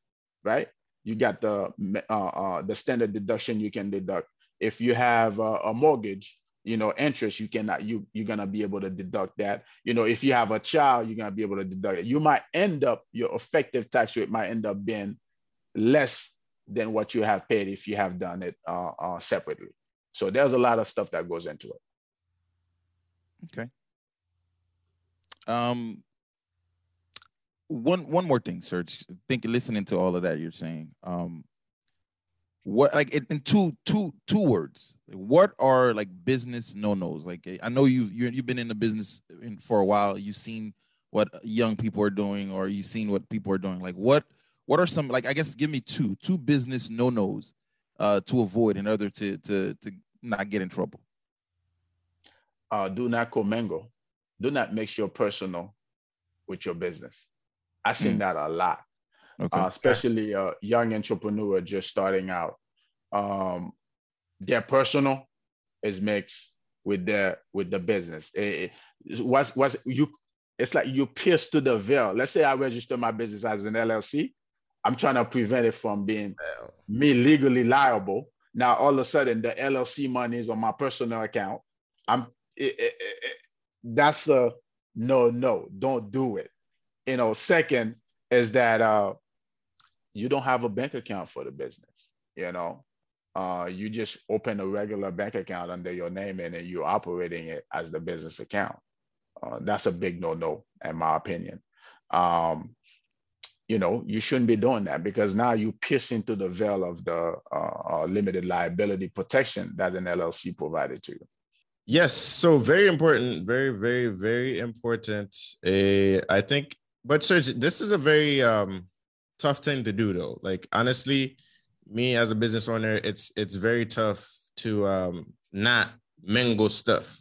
right, you got the uh, uh, the standard deduction you can deduct. If you have a, a mortgage, you know, interest, you cannot you you're gonna be able to deduct that. You know, if you have a child, you're gonna be able to deduct it. You might end up your effective tax rate might end up being less than what you have paid if you have done it uh, uh, separately. So there's a lot of stuff that goes into it. Okay. Um, one one more thing, Serge. Think listening to all of that you're saying. Um, what like in two two two words? What are like business no nos? Like I know you you you've been in the business in, for a while. You've seen what young people are doing, or you've seen what people are doing. Like what what are some like I guess give me two two business no nos uh, to avoid in order to to to not get in trouble. Uh, do not commingle. Do not mix your personal with your business. I've seen mm. that a lot, okay. uh, especially a young entrepreneur just starting out. Um, their personal is mixed with their with the business. It, it, what's what's you? It's like you pierce to the veil. Let's say I register my business as an LLC. I'm trying to prevent it from being me legally liable. Now all of a sudden the LLC money is on my personal account. I'm it, that's a no no don't do it. You know. Second is that uh, you don't have a bank account for the business. You know, uh, you just open a regular bank account under your name and then you're operating it as the business account. Uh, that's a big no no in my opinion. Um, you know, you shouldn't be doing that because now you pierce into the veil of the uh, uh limited liability protection that an LLC provided to you. Yes, so very important, very, very, very important. Uh, I think, but Serge, this is a very um, tough thing to do, though. Like honestly, me as a business owner, it's it's very tough to um, not mingle stuff.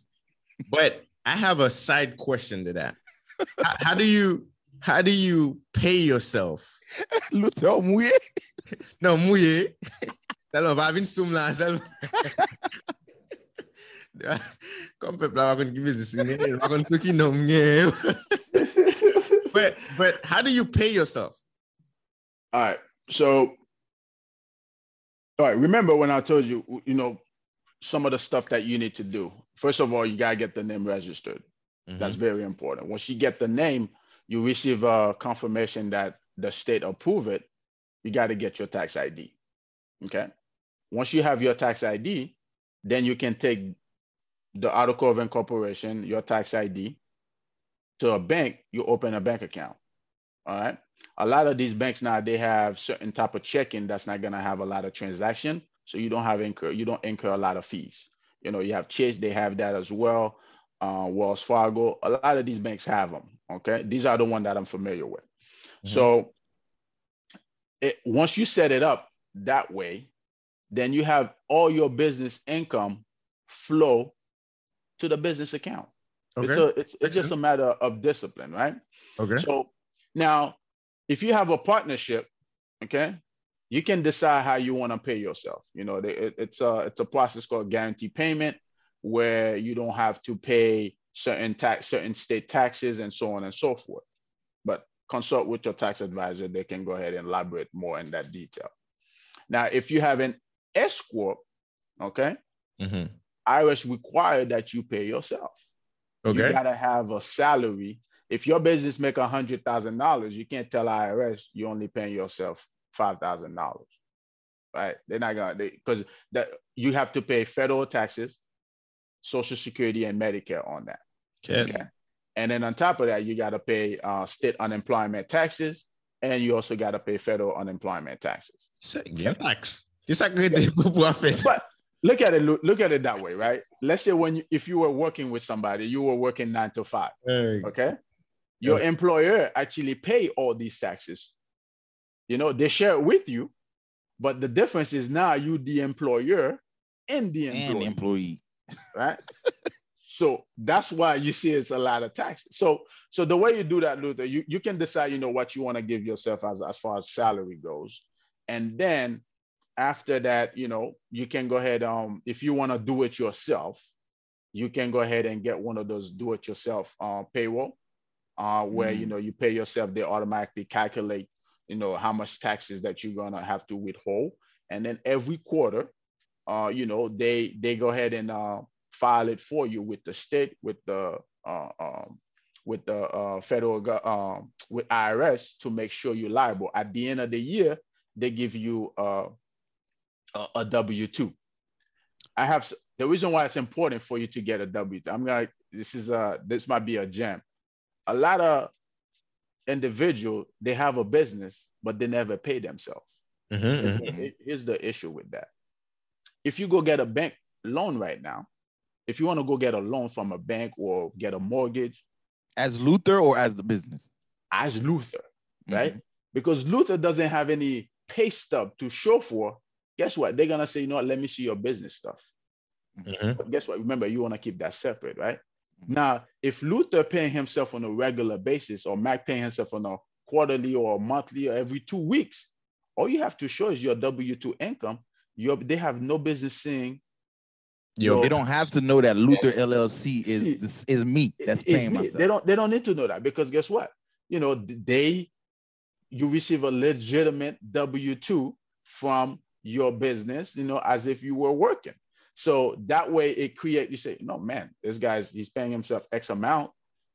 But I have a side question to that. how, how do you how do you pay yourself? No va vin soum la. Comme peuple là va give business ne, va kon qui But but how do you pay yourself? All right. So all right, remember when I told you, you know, some of the stuff that you need to do. First of all, you gotta get the name registered. Mm-hmm. That's very important. Once you get the name, you receive a confirmation that the state approve it, you got to get your tax ID. Okay. Once you have your tax ID, then you can take the article of incorporation, your tax ID, to a bank. You open a bank account. All right. A lot of these banks now they have certain type of checking that's not gonna have a lot of transaction, so you don't have incur you don't incur a lot of fees. You know, you have Chase, they have that as well. Uh, Wells Fargo, a lot of these banks have them. Okay, these are the one that I'm familiar with. Mm-hmm. So it, once you set it up that way, then you have all your business income flow to the business account. Okay. It's, a, it's, it's just a matter of discipline, right? Okay. So now, if you have a partnership, okay, you can decide how you want to pay yourself. You know, it, it's a it's a process called guarantee payment, where you don't have to pay certain tax, certain state taxes, and so on and so forth. But consult with your tax advisor; they can go ahead and elaborate more in that detail. Now, if you have an S corp, okay, mm-hmm. IRS require that you pay yourself. Okay, you gotta have a salary. If your business make a hundred thousand dollars, you can't tell IRS you only paying yourself five thousand dollars, right? They're not gonna because that you have to pay federal taxes, Social Security and Medicare on that. Okay. okay. And then on top of that, you got to pay uh, state unemployment taxes, and you also got to pay federal unemployment taxes. Tax. but look at it. Look, look, at it that way, right? Let's say when you, if you were working with somebody, you were working nine to five. Hey. Okay. Your yeah. employer actually pay all these taxes. You know, they share it with you, but the difference is now you the employer and the employee. And employee right? so that's why you see it's a lot of taxes. So so the way you do that, Luther, you, you can decide, you know, what you want to give yourself as, as far as salary goes. And then after that, you know, you can go ahead, um, if you want to do it yourself, you can go ahead and get one of those do-it-yourself uh, payroll, uh, where mm. you know you pay yourself. They automatically calculate, you know, how much taxes that you're gonna have to withhold, and then every quarter, uh, you know, they they go ahead and uh, file it for you with the state, with the uh, um, with the uh, federal um, with IRS to make sure you're liable. At the end of the year, they give you uh, a, a W two. I have the reason why it's important for you to get a W. I'm gonna this is a this might be a gem. A lot of individual they have a business but they never pay themselves. Mm-hmm, mm-hmm. Here's the issue with that if you go get a bank loan right now, if you want to go get a loan from a bank or get a mortgage, As Luther or as the business? As Luther, mm-hmm. right? Because Luther doesn't have any pay stub to show for. Guess what? They're gonna say, you know what, let me see your business stuff. Mm-hmm. But guess what? Remember, you want to keep that separate, right? Mm-hmm. Now, if Luther paying himself on a regular basis, or Mac paying himself on a quarterly or monthly or every two weeks, all you have to show is your W two income. You they have no business seeing. Yo, they don't have to know that Luther LLC is is me that's paying me. myself. They don't. They don't need to know that because guess what? You know they, you receive a legitimate W two from your business. You know, as if you were working. So that way it creates, you say, no, man, this guy's, he's paying himself X amount,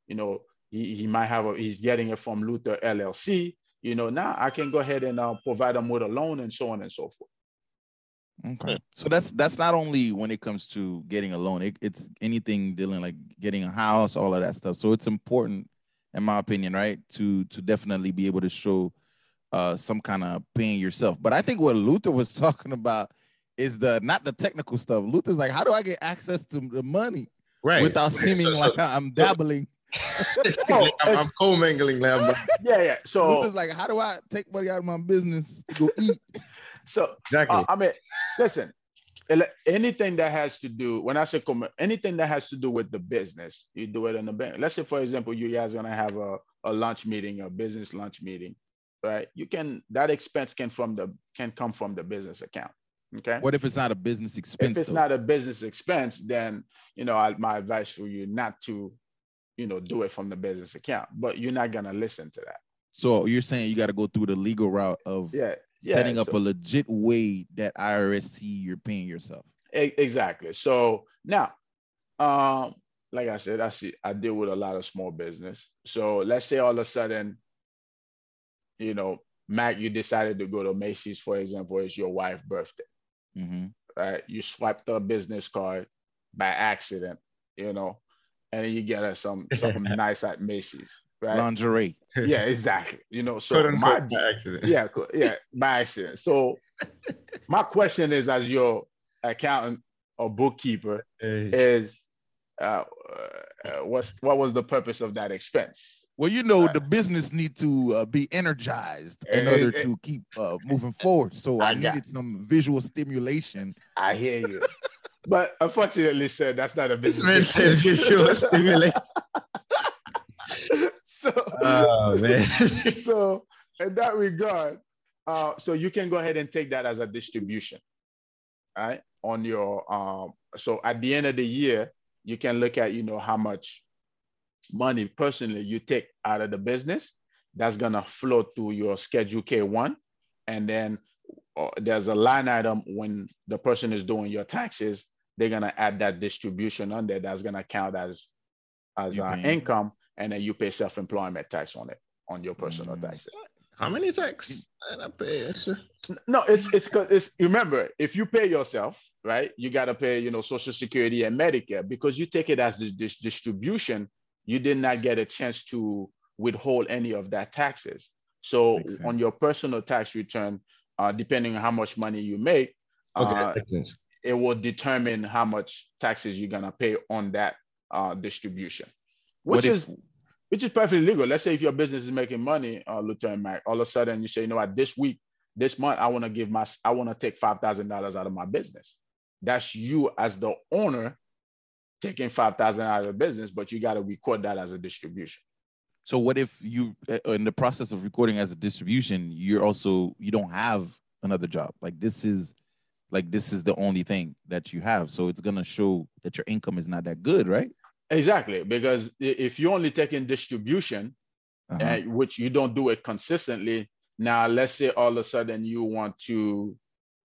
you know, he, he might have, a, he's getting it from Luther LLC, you know, now I can go ahead and uh, provide them with a loan and so on and so forth. Okay. So that's, that's not only when it comes to getting a loan, it, it's anything dealing like getting a house, all of that stuff. So it's important in my opinion, right. To, to definitely be able to show uh, some kind of being yourself. But I think what Luther was talking about is the not the technical stuff. Luther's like, how do I get access to the money right without seeming like I'm dabbling? I'm, I'm co-mingling now. yeah, yeah. So Luther's like, how do I take money out of my business to go eat? So exactly. Uh, I mean, listen, anything that has to do when I say com- anything that has to do with the business, you do it in the bank. Let's say, for example, you guys gonna have a, a lunch meeting, a business lunch meeting, right? You can that expense can from the can come from the business account. Okay. What if it's not a business expense? If it's though? not a business expense, then you know I, my advice for you not to, you know, do it from the business account. But you're not gonna listen to that. So you're saying you got to go through the legal route of yeah, setting yeah, up so, a legit way that IRS see you're paying yourself. Exactly. So now, um, like I said, I see I deal with a lot of small business. So let's say all of a sudden, you know, Mac, you decided to go to Macy's, for example, it's your wife's birthday mm-hmm. right? You swipe the business card by accident, you know, and you get us some something nice at Macy's, right? Lingerie. Yeah, exactly. You know, so my, by accident. Yeah, yeah, by accident. So my question is, as your accountant or bookkeeper, is uh, uh, what's what was the purpose of that expense? Well, you know, the business need to uh, be energized in order to keep uh, moving forward. So I, I needed some visual stimulation. I hear you, but unfortunately, sir, that's not a business. visual stimulation. so, oh man. so in that regard, uh, so you can go ahead and take that as a distribution, right? On your um, so at the end of the year, you can look at you know how much money personally you take out of the business, that's gonna flow through your Schedule K1, and then uh, there's a line item when the person is doing your taxes, they're gonna add that distribution on there. That's gonna count as as uh, income, and then you pay self-employment tax on it on your personal mm. taxes. How many tax I pay? No, it's it's because it's remember if you pay yourself, right? You gotta pay you know Social Security and Medicare because you take it as this distribution you did not get a chance to withhold any of that taxes. So on your personal tax return, uh, depending on how much money you make, uh, it will determine how much taxes you're gonna pay on that uh, distribution, which is which is perfectly legal. Let's say if your business is making money, uh, Luther and Mac, all of a sudden you say, you know what, this week, this month, I want to give my, I want to take five thousand dollars out of my business. That's you as the owner taking 5,000 out of the business, but you got to record that as a distribution. So what if you, uh, in the process of recording as a distribution, you're also, you don't have another job. Like this is, like this is the only thing that you have. So it's going to show that your income is not that good, right? Exactly. Because if you're only taking distribution, uh-huh. uh, which you don't do it consistently, now let's say all of a sudden you want to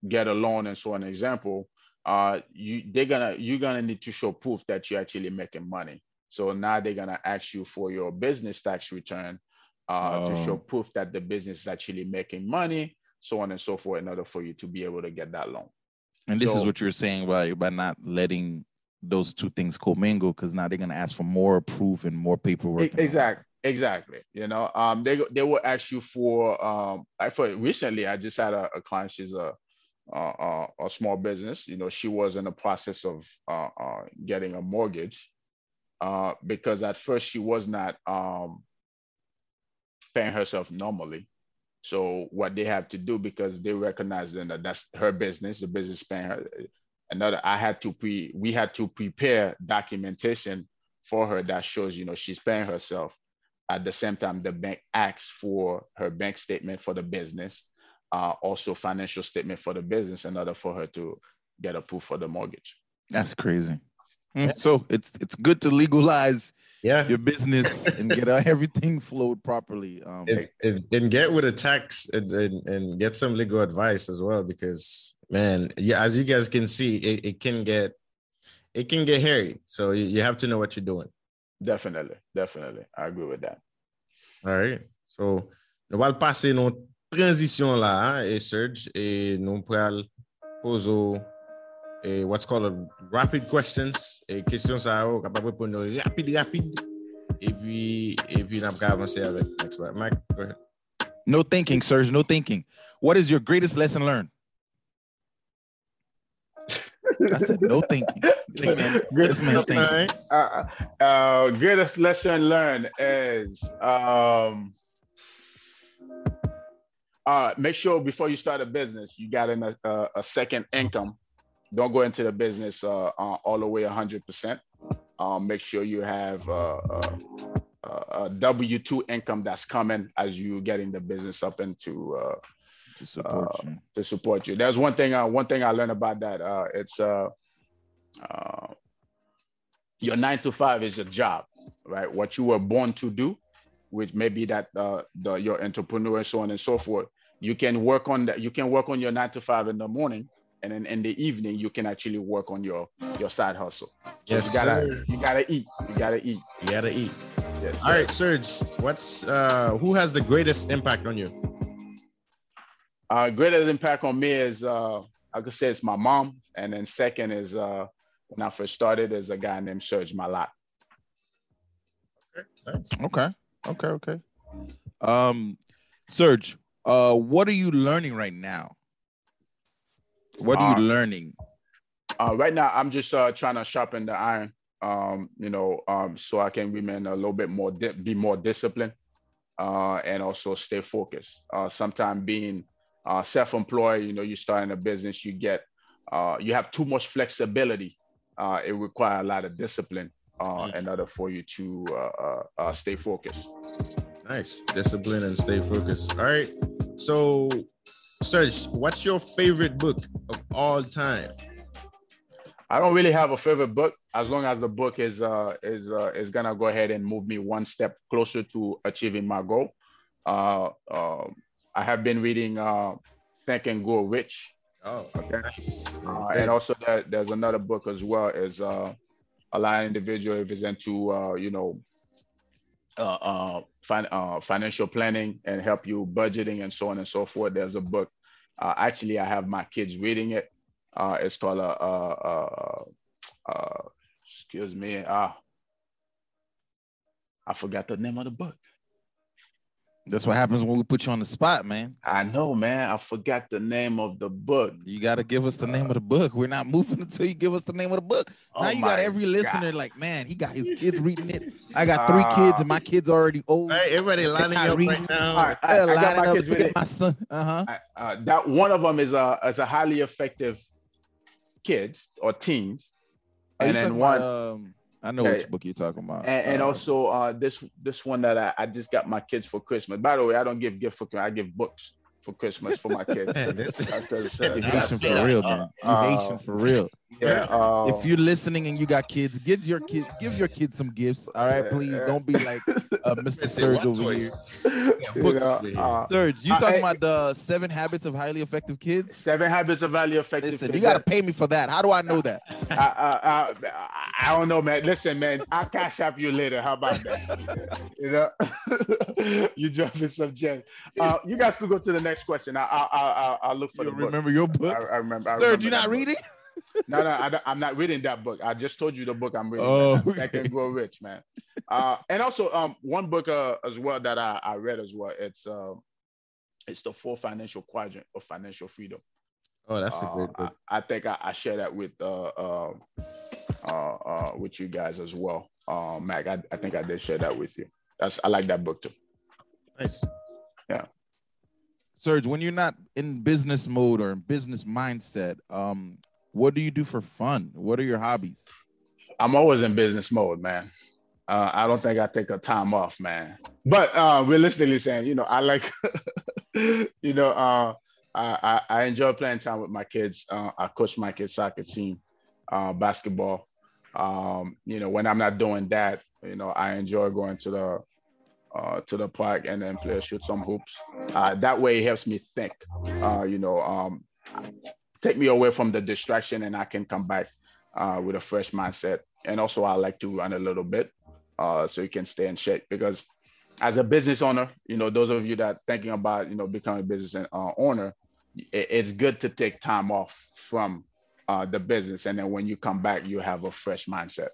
get a loan and so on example, uh you they're gonna you're gonna need to show proof that you're actually making money so now they're gonna ask you for your business tax return uh oh. to show oh. proof that the business is actually making money so on and so forth in order for you to be able to get that loan and this so, is what you're saying by by not letting those two things commingle because now they're gonna ask for more proof and more paperwork exactly exactly you know um they they will ask you for um i for recently i just had a, a client she's a uh, uh, a small business. You know, she was in the process of uh, uh, getting a mortgage. uh, because at first she was not um, paying herself normally. So what they have to do because they recognize that that's her business, the business paying her. Another, I had to pre, we had to prepare documentation for her that shows, you know, she's paying herself. At the same time, the bank asks for her bank statement for the business, uh, also financial statement for the business in order for her to get approved for the mortgage. That's crazy. Mm, so it's it's good to legalize yeah. your business and get everything flowed properly um and, and, and, get with a tax and, and, and, get some legal advice as well because man yeah as you guys can see it, it can get it can get hairy. So you, you have to know what you're doing. Definitely. Definitely. I agree with that. All right. So nous allons passer nos transition là hein, et Serge et nous pourrons poser et what's called rapid questions et questions ça oh, capable répondre rapide rapide et puis et puis on va avancer avec next one. Mike go ahead no thinking Serge no thinking what is your greatest lesson learned I said no thinking. This man, this man thinking. Uh, uh, greatest lesson learned is um, uh, make sure before you start a business, you got a, a, a second income don't go into the business uh, uh, all the way 100%. Um, make sure you have uh, uh, uh a W two income that's coming as you getting the business up into uh, to support you. To support you. There's one thing. one thing I learned about that. it's your nine to five is a job, right? What you were born to do, which may be that the your entrepreneur, and so on and so forth. You can work on that. You can work on your nine to five in the morning and then in the evening you can actually work on your your side hustle. Yes, you gotta sir. you gotta eat. You gotta eat. You gotta eat. Yes. All right, Serge. What's uh who has the greatest impact on you? Uh greatest impact on me is uh I could say it's my mom, and then second is uh when I first started is a guy named Serge Malat. Okay. Nice. Okay. Okay. Okay. Um, Serge, uh, what are you learning right now? What are you uh, learning? Uh, right now, I'm just uh, trying to sharpen the iron. Um, you know, um, so I can remain a little bit more, di- be more disciplined, uh, and also stay focused. Uh, Sometimes being uh, self-employed, you know, you start in a business, you get, uh, you have too much flexibility. Uh, it requires a lot of discipline uh, mm. in order for you to uh, uh, uh, stay focused. Nice discipline and stay focused. All right. So Serge, what's your favorite book of all time? I don't really have a favorite book as long as the book is uh, is uh, is gonna go ahead and move me one step closer to achieving my goal. Uh, uh I have been reading uh, Think and Grow Rich. Oh, okay. Nice. Uh, and also there, there's another book as well is uh, a lot of individual if it's into uh, you know uh, uh, fin- uh, financial planning and help you budgeting and so on and so forth. There's a book. Uh, actually, I have my kids reading it. It's called a, excuse me. Ah, I forgot the name of the book. That's what happens when we put you on the spot, man. I know, man. I forgot the name of the book. You got to give us the name of the book. We're not moving until you give us the name of the book. Oh now you got every listener God. like, man, he got his kids reading it. I got three uh, kids and my kids already old. Hey, everybody lining up reading. right now. All right, I, I, I got my kids reading. My son. Uh-huh. Uh, that one of them is a is a highly effective kids or teens, Are and then one. About, um, I know which book you're talking about. And, and uh, also uh, this this one that I, I just got my kids for Christmas. By the way, I don't give gift for I give books for Christmas for my kids. man, this, that's, uh, Haitian for real, man. You uh, Haitian for real. Yeah. Uh, if you're listening and you got kids, give your kid give your kids some gifts. All right, please don't be like uh, Mr. Serge over here. Yeah, uh, Serge, you talking about the seven habits of highly effective kids? Seven habits of highly effective. Listen, kids. you got to pay me for that. How do I know that? I, I don't know, man. Listen, man, I'll cash up you later. How about that? you know, you dropping some gems. Uh, you guys could go to the next question. I, I, I, I'll look for you the remember book. your book. I, I remember. I Sir, remember you not reading? No, no, I, am not reading that book. I just told you the book I'm reading. Oh, okay. That can grow rich, man. Uh, and also, um, one book uh, as well that I, I read as well. It's uh, it's the Four Financial Quadrant of Financial Freedom. Oh, that's a great uh, book. I, I think I, I, share that with uh, uh, uh, uh, with you guys as well. uh, Mac. I, I think I did share that with you. That's I like that book too. Nice. Yeah. Serge, when you're not in business mode or in business mindset, um, what do you do for fun? What are your hobbies? I'm always in business mode, man. Uh, I don't think I take a time off, man. But uh, realistically saying, you know, I like, you know, uh, I, I enjoy playing time with my kids. Uh, I coach my kids' soccer team, uh, basketball. Um, you know, when I'm not doing that, you know, I enjoy going to the uh, to the park and then play shoot some hoops. Uh, that way, it helps me think. Uh, you know, um, take me away from the distraction, and I can come back uh, with a fresh mindset. And also, I like to run a little bit, uh, so you can stay in shape. Because as a business owner, you know, those of you that thinking about you know becoming a business uh, owner, it's good to take time off from the business, and then when you come back, you have a fresh mindset.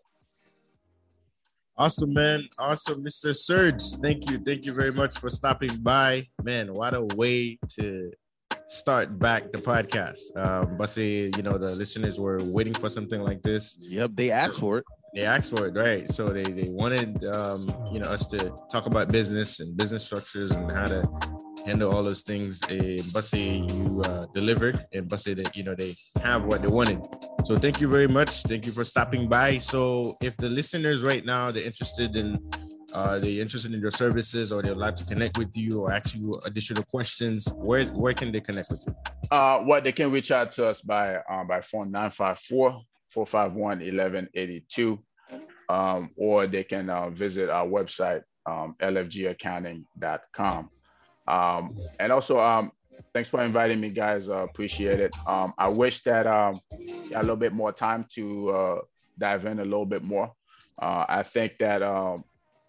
Awesome, man. Awesome, Mr. Serge. Thank you. Thank you very much for stopping by. Man, what a way to start back the podcast. Um, but say, you know, the listeners were waiting for something like this. Yep, they asked for it. They asked for it, right? So they they wanted um, you know, us to talk about business and business structures and how to handle all those things. And Bussy, you uh, delivered, and Bussy, that you know they have what they wanted. So thank you very much. Thank you for stopping by. So if the listeners right now they're interested in uh, they're interested in your services or they'd like to connect with you or ask you additional questions, where where can they connect with you? Uh, what they can reach out to us by uh, by phone 954 451 1182. Um, or they can uh, visit our website, um, lfgaccounting.com. Um, and also, um, thanks for inviting me, guys. Uh, appreciate it. Um, I wish that um, a little bit more time to uh, dive in a little bit more. Uh, I think that um,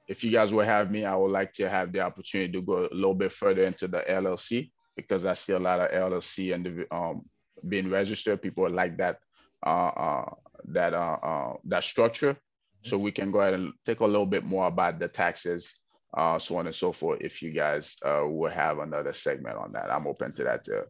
if you guys will have me, I would like to have the opportunity to go a little bit further into the LLC because I see a lot of LLC and um, being registered. People like that uh, uh, that uh, uh, that structure. So we can go ahead and take a little bit more about the taxes uh, so on and so forth. If you guys uh, will have another segment on that, I'm open to that too.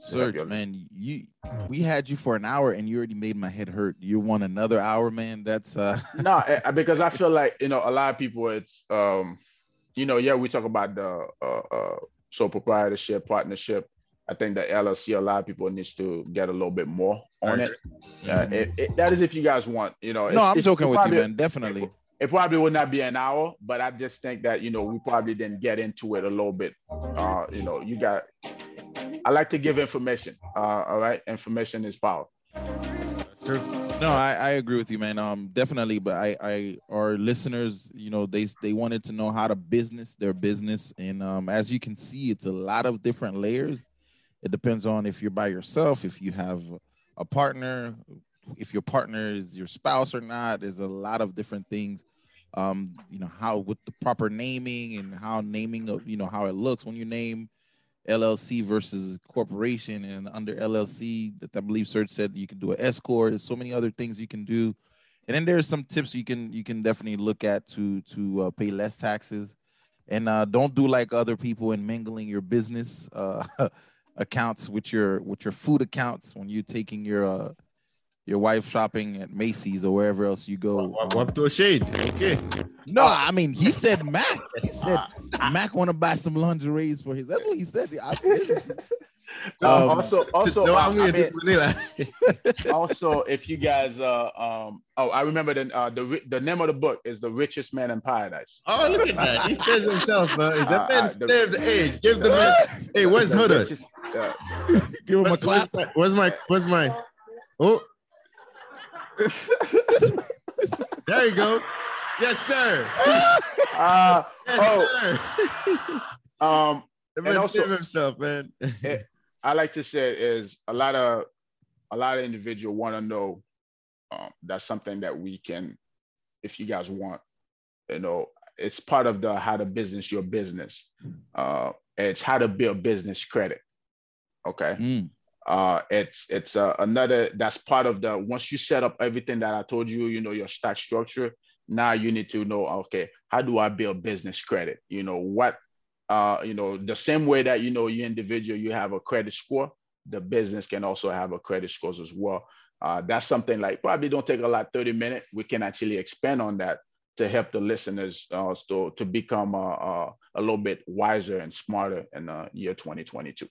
Serge, man, you we had you for an hour and you already made my head hurt. You want another hour, man? That's uh no, eh, eh, because I feel like you know a lot of people. It's um, you know, yeah, we talk about the uh, uh sole proprietorship, partnership. I think the LLC, a lot of people needs to get a little bit more on it. Yeah, it, it, that is if you guys want, you know. No, I'm joking with you, man. Definitely it probably would not be an hour, but I just think that you know we probably didn't get into it a little bit. Uh, you know, you got. I like to give information. Uh, all right, information is power. True. No, I, I agree with you, man. Um, definitely. But I, I, our listeners, you know, they they wanted to know how to business their business, and um, as you can see, it's a lot of different layers. It depends on if you're by yourself, if you have a partner, if your partner is your spouse or not. There's a lot of different things um, you know, how with the proper naming and how naming of, you know, how it looks when you name LLC versus corporation and under LLC that I believe Serge said you can do an S corp. There's so many other things you can do, and then there's some tips you can you can definitely look at to to uh, pay less taxes, and uh, don't do like other people in mingling your business uh, accounts with your with your food accounts when you're taking your uh, your wife shopping at Macy's or wherever else you go. What um, to a shade. Okay. No, I mean he said Mac. He said Mac want to buy some lingerie for his. That's what he said. I, um, also, also, no, I mean, also, if you guys, uh, um, oh, I remember the uh, the the name of the book is "The Richest Man in Paradise." Oh, look at that! He says himself, man. That uh, man uh, the, hey, give the man. Hey, where's Huda? Uh, give him a clap. Where's my? Where's my? Oh there you go. Yes, sir. Uh, yes, oh, sir. um, and also, himself, man. it, I like to say is a lot of a lot of individual want to know um, that's something that we can, if you guys want, you know, it's part of the how to business your business. Uh, it's how to build business credit. Okay. Mm uh, it's it's uh, another that's part of the once you set up everything that I told you, you know, your stack structure. Now you need to know, okay, how do I build business credit? You know what, uh, you know, the same way that you know you individual you have a credit score, the business can also have a credit scores as well. Uh, that's something like probably don't take a lot 30 minutes. We can actually expand on that. to help the listeners uh, to, to become uh, uh, a little bit wiser and smarter in the year 2022.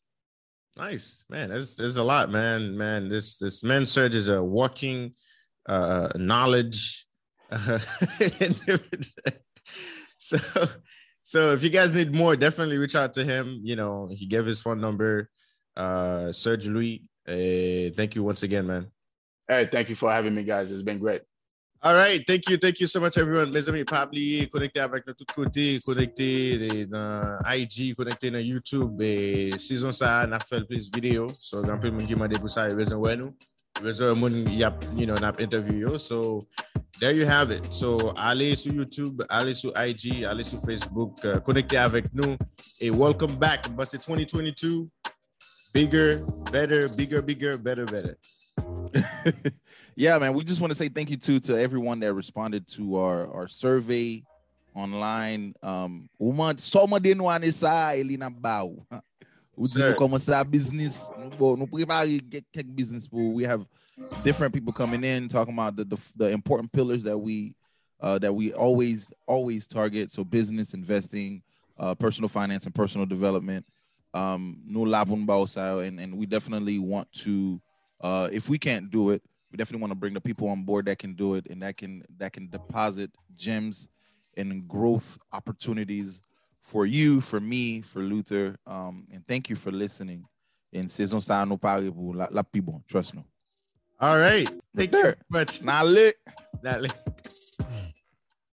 Nice, man. There's there's a lot, man. Man, this this men Serge is a walking uh, knowledge. Uh, so so if you guys need more, definitely reach out to him. You know, he gave his phone number. Uh, Serge Louis. Uh, thank you once again, man. Hey, thank you for having me, guys. It's been great. All right, thank you, thank you so much everyone. Mes amis, pas oublier, connecté avec nous tout côté, connecté dans IG, connecté dans YouTube et saison ça n'a fait plus vidéo. So grand peu monde qui m'a dit pour ça, raison ouais nous. Raison monde y a you interview So there you have it. So allez sur YouTube, allez sur IG, allez sur Facebook, uh, connectez avec nous et welcome back. But c'est 2022 bigger, better, bigger, bigger, better, better. yeah, man. We just want to say thank you to to everyone that responded to our our survey online. Um, uma soma de no elina bau. Sa business. No prepare tech business. We have different people coming in talking about the the, the important pillars that we uh, that we always always target. So business, investing, uh, personal finance, and personal development. Um, no lavun and and we definitely want to uh, if we can't do it, we definitely want to bring the people on board that can do it and that can that can deposit gems and growth opportunities for you, for me, for Luther. Um, and thank you for listening. In saison ça nous parle pour la, la plus bon, trust nous. All right. Thank you very much. Not lit. Not lit.